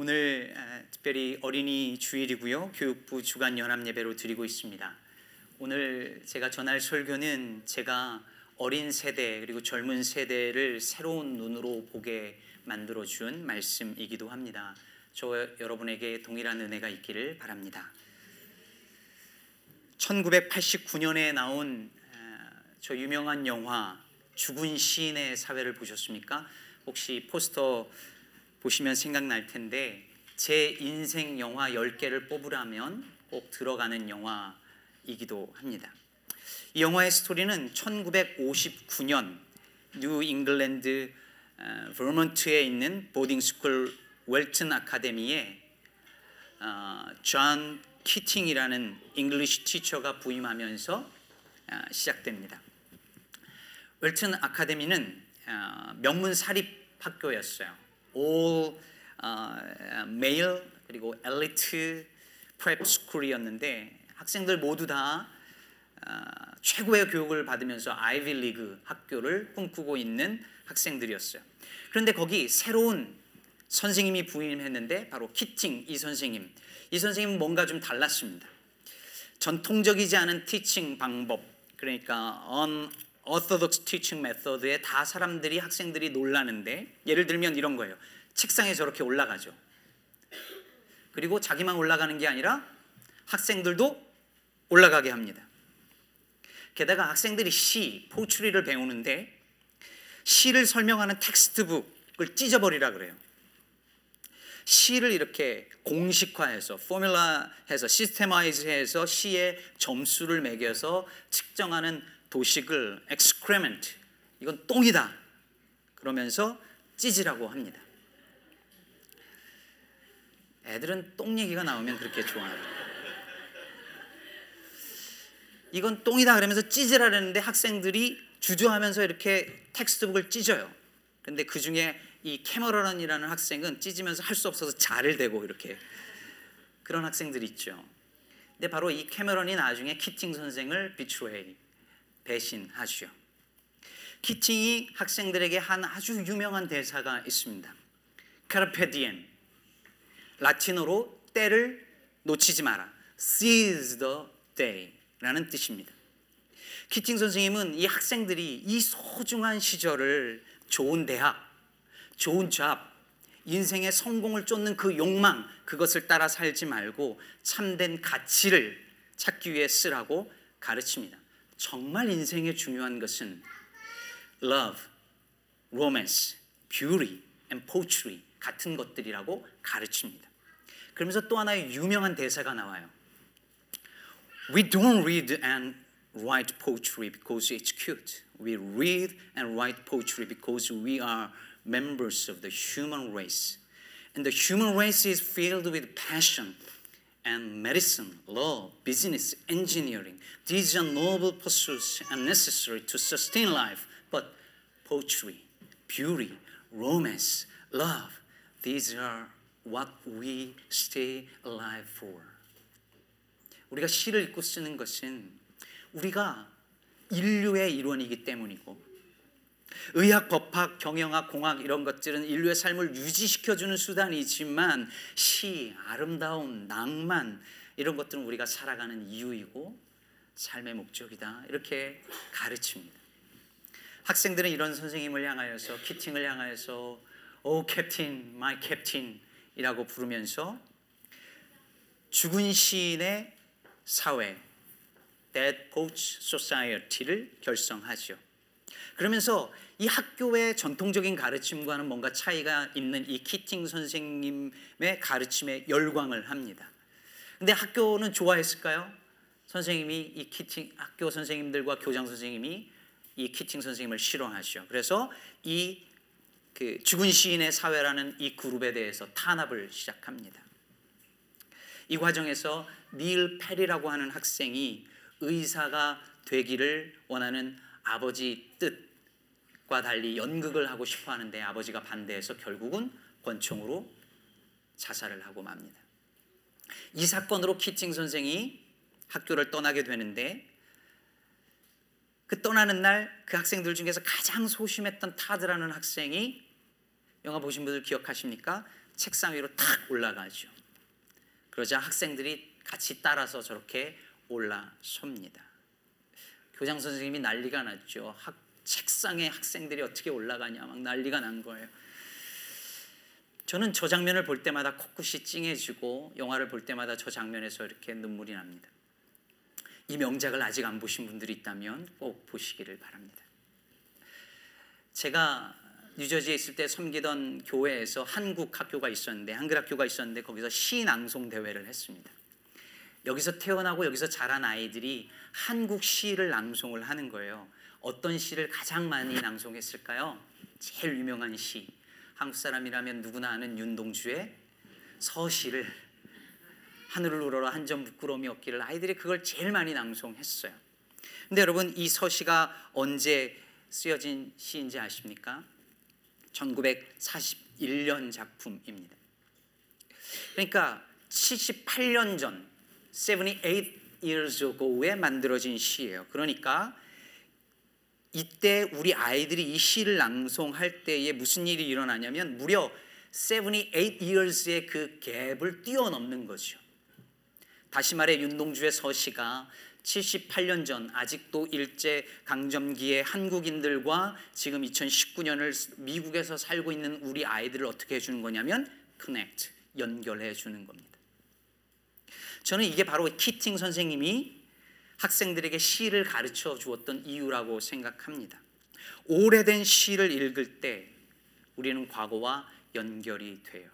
오늘 특별히 어린이 주일이고요. 교육부 주간 연합 예배로 드리고 있습니다. 오늘 제가 전할 설교는 제가 어린 세대 그리고 젊은 세대를 새로운 눈으로 보게 만들어 준 말씀이기도 합니다. 저 여러분에게 동일한 은혜가 있기를 바랍니다. 1989년에 나온 저 유명한 영화 죽은 시인의 사회를 보셨습니까? 혹시 포스터 보시면 생각날 텐데 제 인생 영화 10개를 뽑으라면 꼭 들어가는 영화이기도 합니다. 이 영화의 스토리는 1959년 뉴 잉글랜드 버몬트에 있는 boarding school 웰튼 아카데미에 존 키팅이라는 English teacher가 부임하면서 시작됩니다. 웰튼 아카데미는 명문 사립 학교였어요. All male 그리고 엘리트 프랩 스쿨이었는데 학생들 모두 다 최고의 교육을 받으면서 아이비 리그 학교를 꿈꾸고 있는 학생들이었어요. 그런데 거기 새로운 선생님이 부임했는데 바로 키팅 이 선생님. 이 선생님은 뭔가 좀 달랐습니다. 전통적이지 않은 티칭 방법 그러니까 unorthodox teaching method에 다 사람들이 학생들이 놀라는데 예를 들면 이런 거예요. 책상에 저렇게 올라가죠. 그리고 자기만 올라가는 게 아니라 학생들도 올라가게 합니다. 게다가 학생들이 시, 포추리를 배우는데 시를 설명하는 텍스트북을 찢어버리라 그래요. 시를 이렇게 공식화해서 포뮬라해서 시스테마이즈해서 시의 점수를 매겨서 측정하는 도식을 excrement 이건 똥이다 그러면서 찢으라고 합니다. 애들은 똥 얘기가 나오면 그렇게 좋아해요. 이건 똥이다 그러면서 찢으라는데 학생들이 주저하면서 이렇게 텍스트북을 찢어요. 근데 그 중에 이 캐머런이라는 학생은 찢으면서 할 수 없어서 자를 대고 이렇게 그런 학생들이 있죠. 근데 바로 이 캐머런이 나중에 키팅 선생을 비추웨이 배신하죠. 키팅이 학생들에게 한 아주 유명한 대사가 있습니다. Carpe diem 라틴어로 때를 놓치지 마라. Seize the day라는 뜻입니다. 키팅 선생님은 이 학생들이 이 소중한 시절을 좋은 대학, 좋은 잡, 인생의 성공을 쫓는 그 욕망, 그것을 따라 살지 말고 참된 가치를 찾기 위해 쓰라고 가르칩니다. 정말 인생에 중요한 것은 love, romance, beauty and poetry 같은 것들이라고 가르칩니다. 그러면서 또 하나의 유명한 대사가 나와요. We don't read and write poetry because it's cute. We read and write poetry because we are members of the human race. And the human race is filled with passion and medicine, law, business, engineering. These are noble pursuits and necessary to sustain life. But poetry, beauty, romance, love, these are what we stay alive for. 우리가 시를 읽고 쓰는 것은 우리가 인류의 일원이기 때문이고 의학, 법학, 경영학, 공학 이런 것들은 인류의 삶을 유지시켜주는 수단이지만 시, 아름다움, 낭만 이런 것들은 우리가 살아가는 이유이고 삶의 목적이다 이렇게 가르칩니다. 학생들은 이런 선생님을 향하여서 키팅을 향하여서 O Captain, my Captain이라고 부르면서 죽은 시인의 사회 Dead Poets Society를 결성하죠. 그러면서 이 학교의 전통적인 가르침과는 뭔가 차이가 있는 이 키팅 선생님의 가르침에 열광을 합니다. 근데 학교는 좋아했을까요? 선생님이 이 키팅 학교 선생님들과 교장 선생님이 이 키팅 선생님을 싫어하죠. 그래서 이 그 죽은 시인의 사회라는 이 그룹에 대해서 탄압을 시작합니다. 이 과정에서 닐 페리라고 하는 학생이 의사가 되기를 원하는 아버지 뜻 과 달리 연극을 하고 싶어 하는데 아버지가 반대해서 결국은 권총으로 자살을 하고 맙니다. 이 사건으로 키팅 선생이 학교를 떠나게 되는데 그 떠나는 날 그 학생들 중에서 가장 소심했던 타드라는 학생이 영화 보신 분들 기억하십니까? 책상 위로 탁 올라가죠. 그러자 학생들이 같이 따라서 저렇게 올라섭니다. 교장 선생님이 난리가 났죠. 학, 책상에 학생들이 어떻게 올라가냐 막 난리가 난 거예요. 저는 저 장면을 볼 때마다 코끝이 찡해지고 영화를 볼 때마다 저 장면에서 이렇게 눈물이 납니다. 이 명작을 아직 안 보신 분들이 있다면 꼭 보시기를 바랍니다. 제가 뉴저지에 있을 때 섬기던 교회에서 한국 학교가 있었는데 한글 학교가 있었는데 거기서 시 낭송 대회를 했습니다. 여기서 태어나고 여기서 자란 아이들이 한국 시를 낭송을 하는 거예요. 어떤 시를 가장 많이 낭송했을까요? 제일 유명한 시. 한국 사람이라면 누구나 아는 윤동주의 서시를 하늘을 우러러 한 점 부끄러움이 없기를 아이들이 그걸 제일 많이 낭송했어요. 근데 여러분 이 서시가 언제 쓰여진 시인지 아십니까? 1941년 작품입니다. 그러니까 78년 전 78 years ago에 만들어진 시예요. 그러니까 이때 우리 아이들이 이 시를 낭송할 때에 무슨 일이 일어나냐면 무려 78 years의 그 갭을 뛰어넘는 거죠. 다시 말해 윤동주의 서시가 78년 전 아직도 일제 강점기의 한국인들과 지금 2019년을 미국에서 살고 있는 우리 아이들을 어떻게 해주는 거냐면 connect 연결해 주는 겁니다. 저는 이게 바로 키팅 선생님이 학생들에게 시를 가르쳐 주었던 이유라고 생각합니다. 오래된 시를 읽을 때 우리는 과거와 연결이 돼요.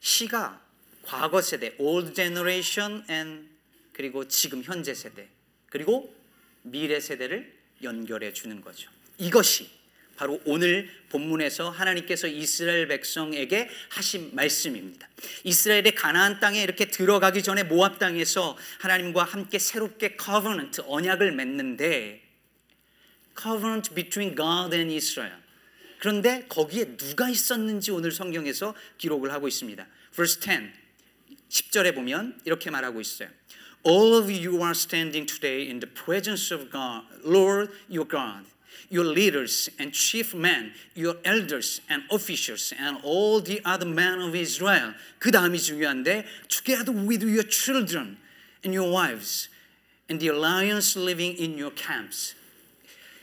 시가 과거 세대, old generation and 그리고 지금 현재 세대, 그리고 미래 세대를 연결해 주는 거죠. 이것이 바로 오늘 본문에서 하나님께서 이스라엘 백성에게 하신 말씀입니다. 이스라엘의 가나안 땅에 이렇게 들어가기 전에 모압 땅에서 하나님과 함께 새롭게 covenant 언약을 맺는데 covenant between God and Israel. 그런데 거기에 누가 있었는지 오늘 성경에서 기록을 하고 있습니다. verse 10 10절에 보면 이렇게 말하고 있어요. All of you are standing today in the presence of God, Lord your God. Your leaders and chief men, your elders and officials, and all the other men of Israel. 그 다음이 중요한데, together with your children and your wives, and the alliance living in your camps.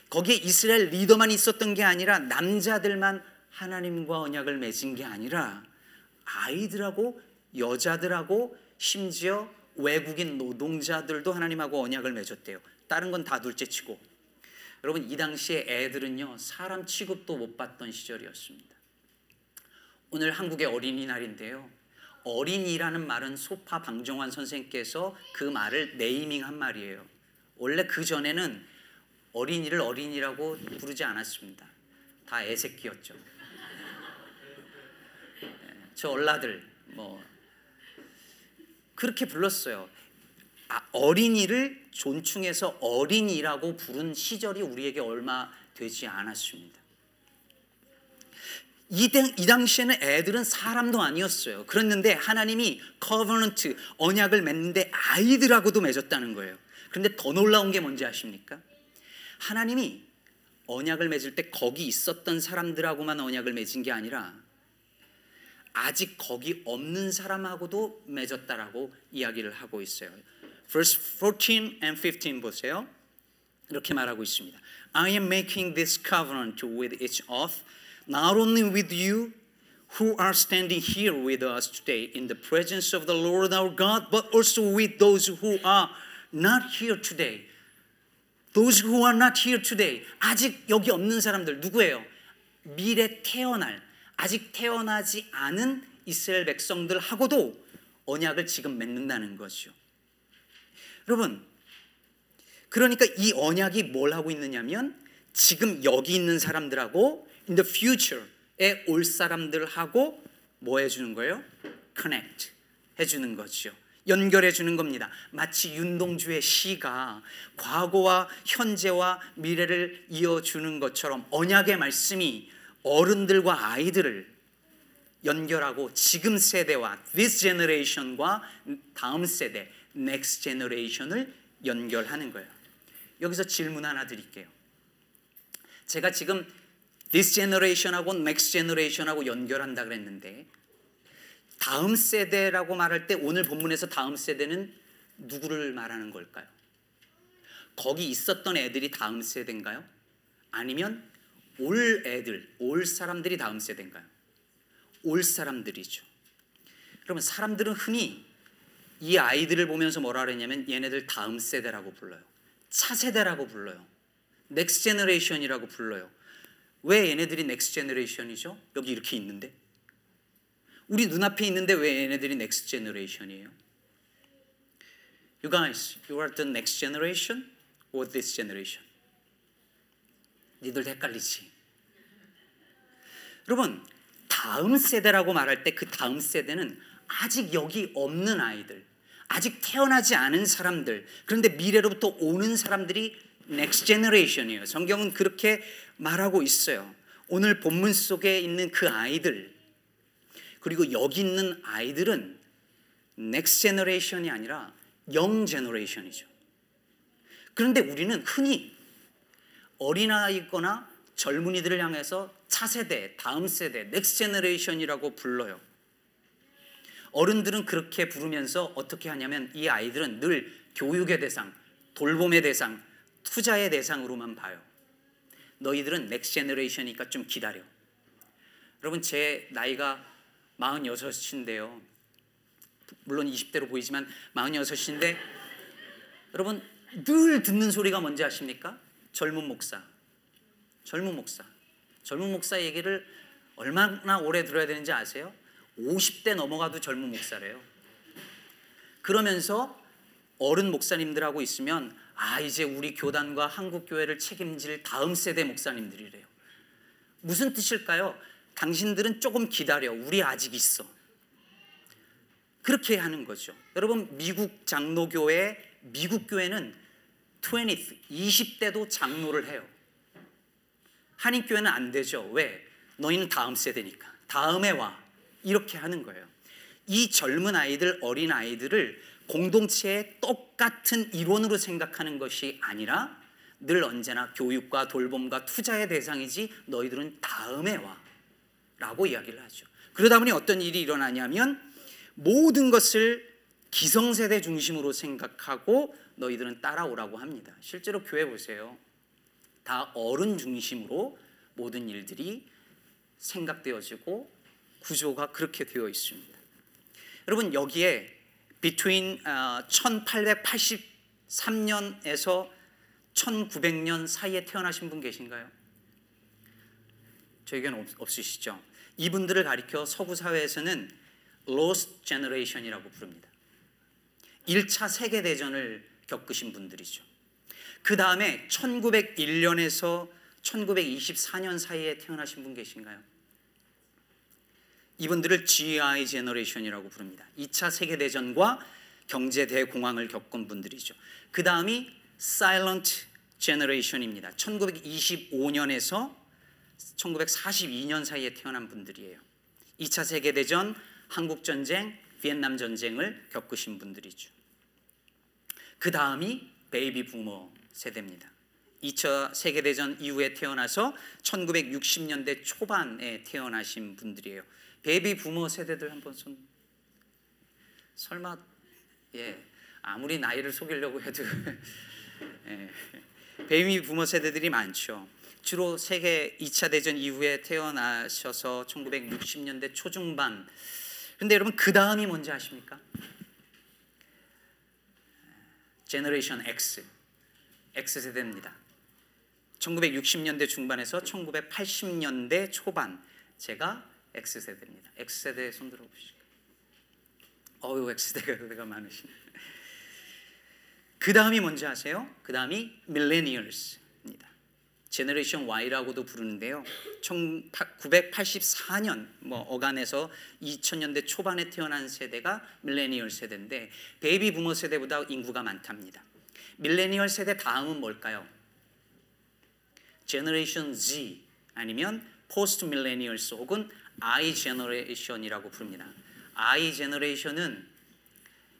거기에 이스라엘 리더만 있었던 게 아니라 남자들만 하나님과 언약을 맺은 게 아니라 아이들하고 여자들하고 심지어 외국인 노동자들도 하나님하고 언약을 맺었대요. 다른 건 다 둘째치고 여러분 이 당시에 애들은요 사람 취급도 못 받던 시절이었습니다. 오늘 한국의 어린이날인데요. 어린이라는 말은 소파 방정환 선생께서 그 말을 네이밍한 말이에요. 원래 그 전에는 어린이를 어린이라고 부르지 않았습니다. 다 애새끼였죠. 저 얼라들 뭐 그렇게 불렀어요. 아, 어린이를 존충해서 어린이라고 부른 시절이 우리에게 얼마 되지 않았습니다. 이, 이 당시에는 애들은 사람도 아니었어요. 그랬는데 하나님이 covenant 언약을 맺는데 아이들하고도 맺었다는 거예요. 그런데 더 놀라운 게 뭔지 아십니까? 하나님이 언약을 맺을 때 거기 있었던 사람들하고만 언약을 맺은 게 아니라 아직 거기 없는 사람하고도 맺었다라고 이야기를 하고 있어요. Verse 14 and 15 보세요. 이렇게 말하고 있습니다. I am making this covenant with each oath, not only with you who are standing here with us today in the presence of the Lord our God, but also with those who are not here today. Those who are not here today. 아직 여기 없는 사람들 누구예요? 미래 태어날 아직 태어나지 않은 이스라엘 백성들하고도 언약을 지금 맺는다는 거죠. 여러분, 그러니까 이 언약이 뭘 하고 있느냐면 지금 여기 있는 사람들하고 in the future에 올 사람들하고 뭐 해주는 거예요? connect 해주는 거죠. 연결해 주는 겁니다. 마치 윤동주의 시가 과거와 현재와 미래를 이어주는 것처럼 언약의 말씀이 어른들과 아이들을 연결하고 지금 세대와 this generation과 다음 세대 next generation을 연결하는 거예요. 여기서 질문 하나 드릴게요. 제가 지금 this generation하고 next generation하고 연결한다 그랬는데 다음 세대라고 말할 때 오늘 본문에서 다음 세대는 누구를 말하는 걸까요? 거기 있었던 애들이 다음 세대인가요? 아니면 올 애들, 올 사람들이 다음 세대인가요? 올 사람들이죠. 그러면 사람들은 흔히 이 아이들을 보면서 뭐라 그랬냐면 얘네들 다음 세대라고 불러요. 차세대라고 불러요. 넥스 제너레이션이라고 불러요. 왜 얘네들이 넥스 제너레이션이죠? 여기 이렇게 있는데. 우리 눈앞에 있는데 왜 얘네들이 넥스 제너레이션이에요? You guys, you are the next generation or this generation? 니들 헷갈리지? 여러분, 다음 세대라고 말할 때 그 다음 세대는 아직 여기 없는 아이들, 아직 태어나지 않은 사람들, 그런데 미래로부터 오는 사람들이 next generation이에요. 성경은 그렇게 말하고 있어요. 오늘 본문 속에 있는 그 아이들, 그리고 여기 있는 아이들은 next generation이 아니라 young generation이죠. 그런데 우리는 흔히 어린아이거나 젊은이들을 향해서 차세대, 다음 세대, 넥스 제너레이션이라고 불러요. 어른들은 그렇게 부르면서 어떻게 하냐면 이 아이들은 늘 교육의 대상, 돌봄의 대상, 투자의 대상으로만 봐요. 너희들은 next generation이니까 좀 기다려. 여러분 제 나이가 46인데요. 물론 20대로 보이지만 46인데 여러분 늘 듣는 소리가 뭔지 아십니까? 젊은 목사. 젊은 목사. 젊은 목사 얘기를 얼마나 오래 들어야 되는지 아세요? 50대 넘어가도 젊은 목사래요. 그러면서 어른 목사님들하고 있으면 아 이제 우리 교단과 한국 교회를 책임질 다음 세대 목사님들이래요. 무슨 뜻일까요? 당신들은 조금 기다려. 우리 아직 있어. 그렇게 하는 거죠. 여러분 미국 장로교회 미국 교회는 20, 20대도 장로를 해요. 한인 교회는 안 되죠. 왜? 너희는 다음 세대니까. 다음에 와. 이렇게 하는 거예요. 이 젊은 아이들, 어린 아이들을 공동체의 똑같은 일원으로 생각하는 것이 아니라 늘 언제나 교육과 돌봄과 투자의 대상이지 너희들은 다음에 와. 라고 이야기를 하죠. 그러다 보니 어떤 일이 일어나냐면 모든 것을 기성세대 중심으로 생각하고 너희들은 따라오라고 합니다. 실제로 교회 보세요. 다 어른 중심으로 모든 일들이 생각되어지고 구조가 그렇게 되어 있습니다. 여러분 여기에 between 1883년에서 1900년 사이에 태어나신 분 계신가요? 저에게는 없, 없으시죠. 이분들을 가리켜 서구 사회에서는 lost generation이라고 부릅니다. 1차 세계 대전을 겪으신 분들이죠. 그 다음에 1901년에서 1924년 사이에 태어나신 분 계신가요? 이분들을 GI 제너레이션이라고 부릅니다. 2차 세계 대전과 경제 대공황을 겪은 분들이죠. 그 다음이 Silent Generation입니다. 1925년에서 1942년 사이에 태어난 분들이에요. 2차 세계 대전, 한국 전쟁, 비엣남 전쟁을 겪으신 분들이죠. 그 다음이 베이비 부머 세대입니다. 2차 세계대전 이후에 태어나서 1960년대 초반에 태어나신 분들이에요. 베이비 부머 세대들 한번 손 설마 예 아무리 나이를 속이려고 해도 예, 베이비 부머 세대들이 많죠. 주로 세계 2차 대전 이후에 태어나셔서 1960년대 초중반. 근데 여러분 그 다음이 뭔지 아십니까? Generation X. X세대입니다. 1960년대 중반에서 1980년대 초반 제가 X세대입니다. X세대 손 들어보시죠. 어유 X세대가 많으시네. 그 다음이 뭔지 아세요? 그 다음이 Millennials입니다. Generation Y라고도 부르는데요. 1984년 뭐 어간에서 2000년대 초반에 태어난 세대가 밀레니얼 세대인데 베이비 부머 세대보다 인구가 많답니다. 밀레니얼 세대 다음은 뭘까요? Generation Z 아니면 post Millennials 혹은 I 제너레이션이라고 부릅니다. I 제너레이션은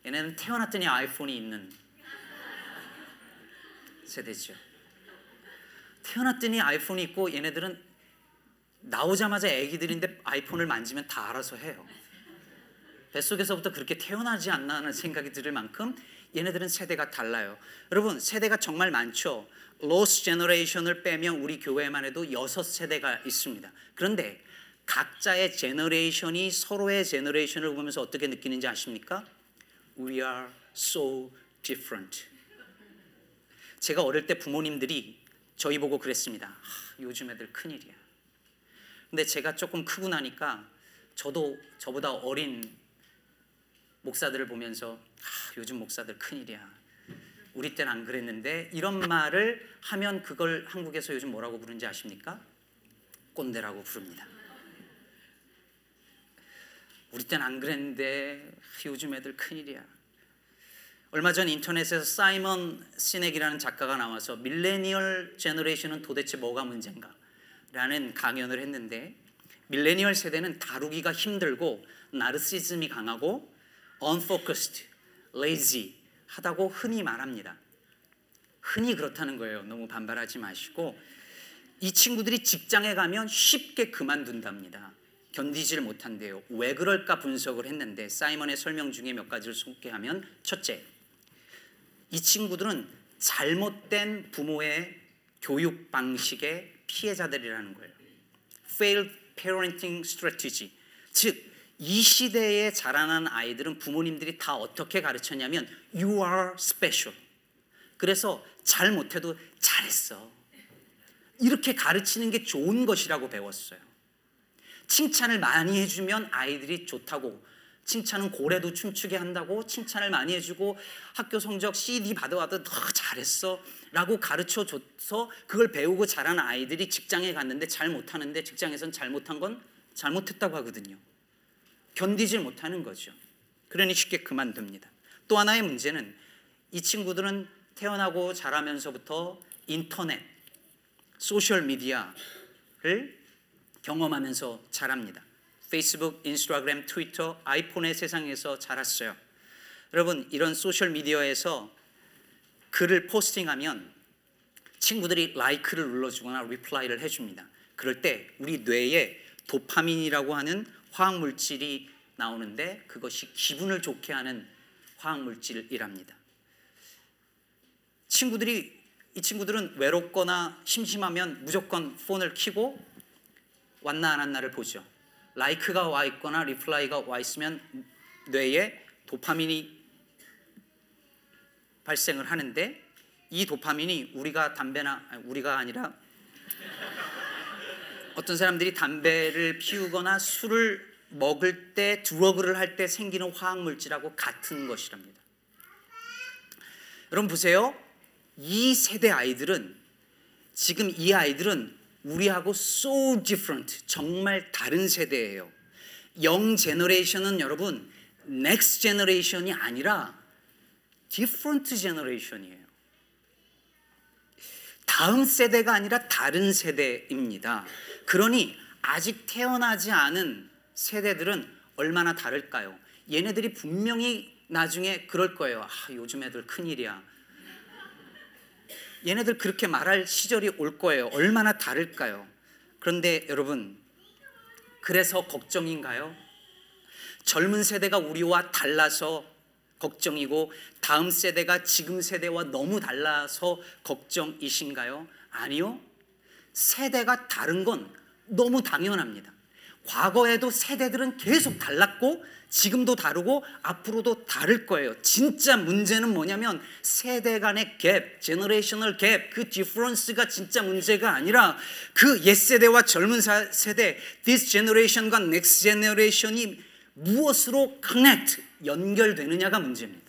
얘네는 태어났더니 아이폰이 있는 세대죠. 태어났더니 아이폰이 있고 얘네들은 나오자마자 애기들인데 아이폰을 만지면 다 알아서 해요. 뱃속에서부터 그렇게 태어나지 않나 하는 생각이 들 만큼 얘네들은 세대가 달라요. 여러분 세대가 정말 많죠. Lost Generation을 빼면 우리 교회만 해도 여섯 세대가 있습니다. 그런데 각자의 generation이 서로의 generation을 보면서 어떻게 느끼는지 아십니까? We are so different. 제가 어릴 때 부모님들이 저희 보고 그랬습니다. 하, 요즘 애들 큰일이야. 근데 제가 조금 크고 나니까 저도 저보다 어린 목사들을 보면서 아, 요즘 목사들 큰일이야. 우리 때는 안 그랬는데 이런 말을 하면 그걸 한국에서 요즘 뭐라고 부르는지 아십니까? 꼰대라고 부릅니다. 우리 때는 안 그랬는데 아, 요즘 애들 큰일이야. 얼마 전 인터넷에서 사이먼 시넥이라는 작가가 나와서 밀레니얼 제너레이션은 도대체 뭐가 문제인가? 라는 강연을 했는데 밀레니얼 세대는 다루기가 힘들고 나르시즘이 강하고 unfocused, lazy 하다고 흔히 말합니다. 흔히 그렇다는 거예요. 너무 반발하지 마시고 이 친구들이 직장에 가면 쉽게 그만둔답니다. 견디지를 못한대요. 왜 그럴까 분석을 했는데 사이먼의 설명 중에 몇 가지를 소개하면 첫째, 이 친구들은 잘못된 부모의 교육 방식의 피해자들이라는 거예요. failed parenting strategy. 즉, 이 시대에 자라난 아이들은 부모님들이 다 어떻게 가르쳤냐면 you are special. 그래서 잘 못해도 잘했어. 이렇게 가르치는 게 좋은 것이라고 배웠어요. 칭찬을 많이 해주면 아이들이 좋다고 칭찬은 고래도 춤추게 한다고 칭찬을 많이 해주고 학교 성적 C, D 받아와도 더 잘했어 라고 가르쳐 줘서 그걸 배우고 자란 아이들이 직장에 갔는데 잘 못하는데 직장에선 잘못한 건 잘못했다고 하거든요. 견디질 못하는 거죠. 그러니 쉽게 그만둡니다. 또 하나의 문제는 이 친구들은 태어나고 자라면서부터 인터넷, 소셜 미디어를 경험하면서 자랍니다. 페이스북, 인스타그램, 트위터, 아이폰의 세상에서 자랐어요. 여러분, 이런 소셜 미디어에서 글을 포스팅하면 친구들이 like를 눌러주거나 reply를 해줍니다. 그럴 때 우리 뇌에 도파민이라고 하는 화학 물질이 나오는데 그것이 기분을 좋게 하는 화학 물질이랍니다. 친구들이 이 친구들은 외롭거나 심심하면 무조건 폰을 켜고 왔나 안 왔나를 보죠. like가 와 있거나 reply가 와 있으면 뇌에 도파민이 발생을 하는데 이 도파민이 우리가 담배나 우리가 아니라 어떤 사람들이 담배를 피우거나 술을 먹을 때 drug를 할 때 생기는 화학 물질하고 같은 것이랍니다. 여러분 보세요. 이 세대 아이들은 지금 이 아이들은 우리하고 so different 정말 다른 세대예요. 영 제너레이션은 여러분 next generation이 아니라 different generation이에요. 다음 세대가 아니라 다른 세대입니다. 그러니 아직 태어나지 않은 세대들은 얼마나 다를까요? 얘네들이 분명히 나중에 그럴 거예요. 아, 요즘 애들 큰일이야. 얘네들 그렇게 말할 시절이 올 거예요. 얼마나 다를까요? 그런데 여러분, 그래서 걱정인가요? 젊은 세대가 우리와 달라서 걱정이고 다음 세대가 지금 세대와 너무 달라서 걱정이신가요? 아니요. 세대가 다른 건 너무 당연합니다. 과거에도 세대들은 계속 달랐고 지금도 다르고 앞으로도 다를 거예요. 진짜 문제는 뭐냐면 세대 간의 갭, generational gap, 그 difference가 진짜 문제가 아니라 그 옛 세대와 젊은 세대, this generation과 next generation이 무엇으로 connect, 연결되느냐가 문제입니다.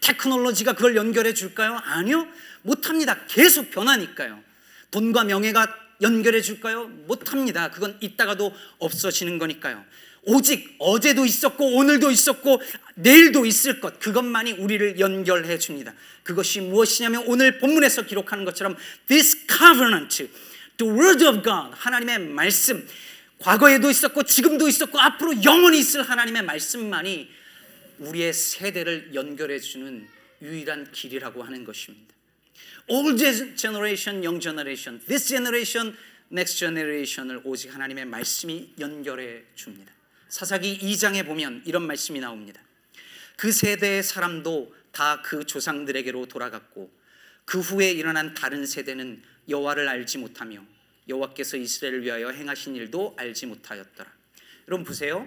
테크놀로지가 그걸 연결해 줄까요? 아니요. 못합니다. 계속 변하니까요. 돈과 명예가 연결해 줄까요? 못합니다. 그건 있다가도 없어지는 거니까요. 오직 어제도 있었고 오늘도 있었고 내일도 있을 것 그것만이 우리를 연결해 줍니다. 그것이 무엇이냐면 오늘 본문에서 기록하는 것처럼 this covenant, the word of God 하나님의 말씀 과거에도 있었고 지금도 있었고 앞으로 영원히 있을 하나님의 말씀만이 우리의 세대를 연결해 주는 유일한 길이라고 하는 것입니다. Old generation, young generation, this generation, next generation을 오직 하나님의 말씀이 연결해 줍니다. 사사기 2장에 보면 이런 말씀이 나옵니다. 그 세대의 사람도 다 그 조상들에게로 돌아갔고 그 후에 일어난 다른 세대는 여호와를 알지 못하며 여호와께서 이스라엘을 위하여 행하신 일도 알지 못하였더라. 여러분 보세요.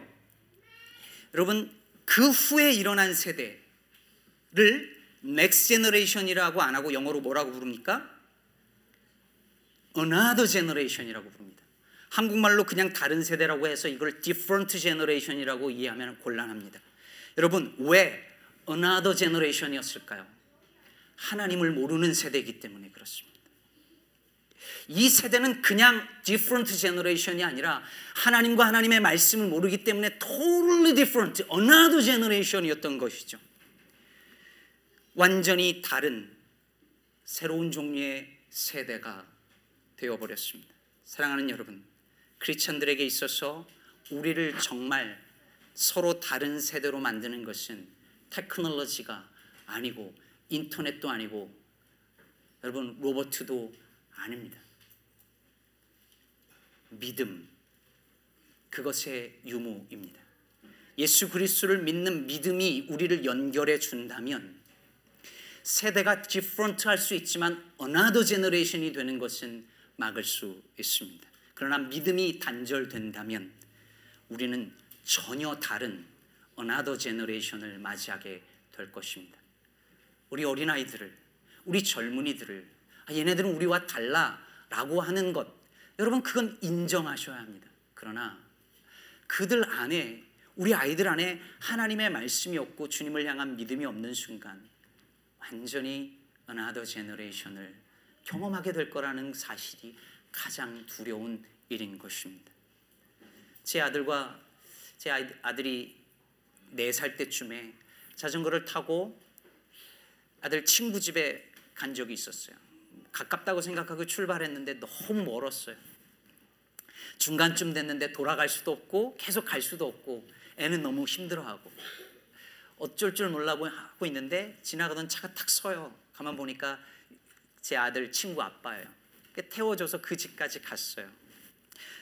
여러분 그 후에 일어난 세대를 next generation이라고 안 하고 영어로 뭐라고 부릅니까? another generation이라고 부릅니다. 한국말로 그냥 다른 세대라고 해서 이걸 different generation이라고 이해하면 곤란합니다. 여러분 왜 another generation이었을까요? 하나님을 모르는 세대이기 때문에 그렇습니다. 이 세대는 그냥 different generation이 아니라 하나님과 하나님의 말씀을 모르기 때문에 totally different, another generation이었던 것이죠. 완전히 다른 새로운 종류의 세대가 되어버렸습니다. 사랑하는 여러분, 크리스천들에게 있어서 우리를 정말 서로 다른 세대로 만드는 것은 테크놀로지가 아니고 인터넷도 아니고 여러분 로봇도 아닙니다. 믿음 그것의 유무입니다. 예수 그리스도를 믿는 믿음이 우리를 연결해 준다면 세대가 different 할 수 있지만 어나더 제너레이션이 되는 것은 막을 수 있습니다. 그러나 믿음이 단절된다면 우리는 전혀 다른 another generation을 맞이하게 될 것입니다. 우리 어린아이들을 우리 젊은이들을 아, 얘네들은 우리와 달라라고 하는 것 여러분 그건 인정하셔야 합니다. 그러나 그들 안에 우리 아이들 안에 하나님의 말씀이 없고 주님을 향한 믿음이 없는 순간 완전히 another generation을 경험하게 될 거라는 사실이 가장 두려운 일인 것입니다. 제 아들과 제 아들이 네살 때쯤에 자전거를 타고 아들 친구 집에 간 적이 있었어요. 가깝다고 생각하고 출발했는데 너무 멀었어요. 중간쯤 됐는데 돌아갈 수도 없고 계속 갈 수도 없고 애는 너무 힘들어하고 어쩔 줄 몰라고 하고 있는데 지나가던 차가 탁 서요. 가만 보니까 제 아들 친구 아빠예요. 태워줘서 그 집까지 갔어요.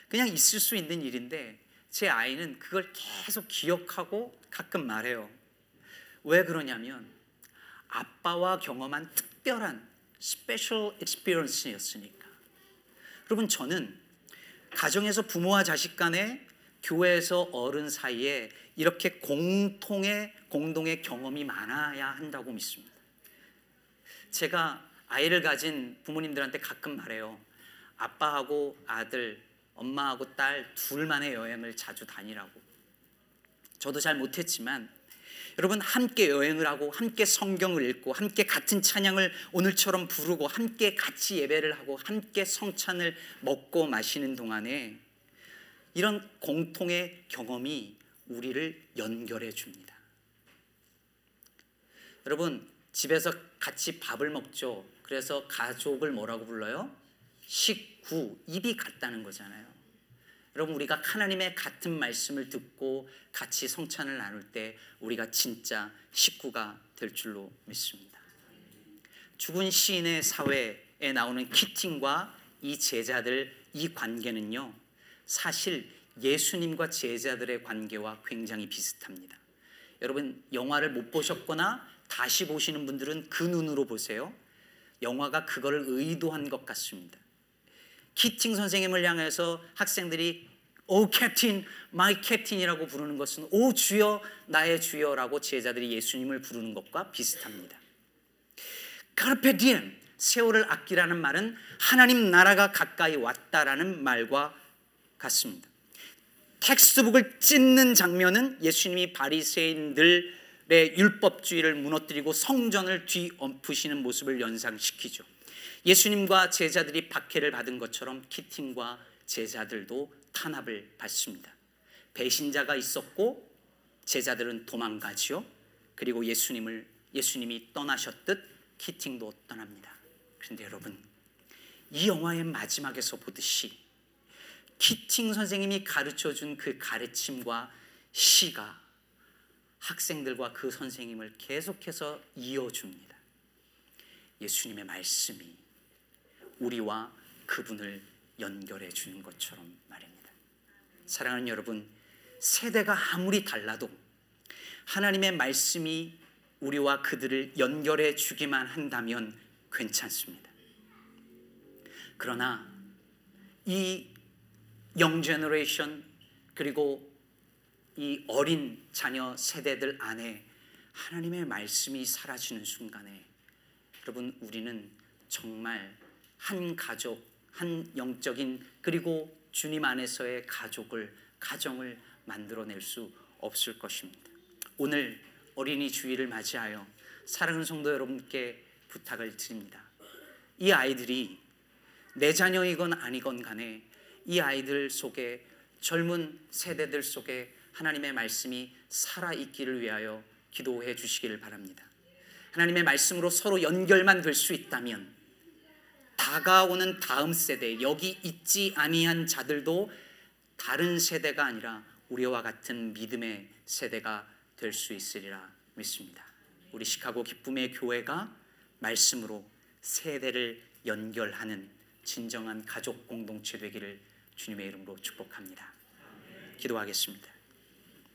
그냥 있을 수 있는 일인데 제 아이는 그걸 계속 기억하고 가끔 말해요. 왜 그러냐면 아빠와 경험한 특별한 special experience였으니까. 여러분 저는 가정에서 부모와 자식 간에 교회에서 어른 사이에 이렇게 공통의 공동의 경험이 많아야 한다고 믿습니다. 제가 아이를 가진 부모님들한테 가끔 말해요. 아빠하고 아들, 엄마하고 딸 둘만의 여행을 자주 다니라고. 저도 잘 못했지만 여러분 함께 여행을 하고 함께 성경을 읽고 함께 같은 찬양을 오늘처럼 부르고 함께 같이 예배를 하고 함께 성찬을 먹고 마시는 동안에 이런 공통의 경험이 우리를 연결해 줍니다. 여러분 집에서 같이 밥을 먹죠. 그래서 가족을 뭐라고 불러요? 식구, 입이 같다는 거잖아요. 여러분 우리가 하나님의 같은 말씀을 듣고 같이 성찬을 나눌 때 우리가 진짜 식구가 될 줄로 믿습니다. 죽은 시인의 사회에 나오는 키팅과 이 제자들 이 관계는요. 사실 예수님과 제자들의 관계와 굉장히 비슷합니다. 여러분 영화를 못 보셨거나 다시 보시는 분들은 그 눈으로 보세요. 영화가 그걸 의도한 것 같습니다. 키팅 선생님을 향해서 학생들이 O Captain, My Captain이라고 부르는 것은 오 주여, 나의 주여라고 제자들이 예수님을 부르는 것과 비슷합니다. Carpe diem, 세월을 아끼라는 말은 하나님 나라가 가까이 왔다라는 말과 같습니다. textbook을 찢는 장면은 예수님이 바리새인들의 율법주의를 무너뜨리고 성전을 뒤엎으시는 모습을 연상시키죠. 예수님과 제자들이 박해를 받은 것처럼 키팅과 제자들도 탄압을 받습니다. 배신자가 있었고 제자들은 도망가지요. 그리고 예수님을 예수님이 떠나셨듯 키팅도 떠납니다. 그런데 여러분 이 영화의 마지막에서 보듯이 키팅 선생님이 가르쳐 준 그 가르침과 시가 학생들과 그 선생님을 계속해서 이어줍니다. 예수님의 말씀이 우리와 그분을 연결해 주는 것처럼 말입니다. 사랑하는 여러분, 세대가 아무리 달라도 하나님의 말씀이 우리와 그들을 연결해 주기만 한다면 괜찮습니다. 그러나 이 영제너레이션 그리고 이 어린 자녀 세대들 안에 하나님의 말씀이 사라지는 순간에 여러분 우리는 정말 한 가족, 한 영적인 그리고 주님 안에서의 가족을 가정을 만들어낼 수 없을 것입니다. 오늘 어린이 주일을 맞이하여 사랑하는 성도 여러분께 부탁을 드립니다. 이 아이들이 내 자녀이건 아니건 간에 이 아이들 속에 젊은 세대들 속에 하나님의 말씀이 살아 있기를 위하여 기도해 주시기를 바랍니다. 하나님의 말씀으로 서로 연결만 될 수 있다면 다가오는 다음 세대 여기 있지 아니한 자들도 다른 세대가 아니라 우리와 같은 믿음의 세대가 될 수 있으리라 믿습니다. 우리 시카고 기쁨의 교회가 말씀으로 세대를 연결하는 진정한 가족 공동체 되기를 주님의 이름으로 축복합니다. 기도하겠습니다.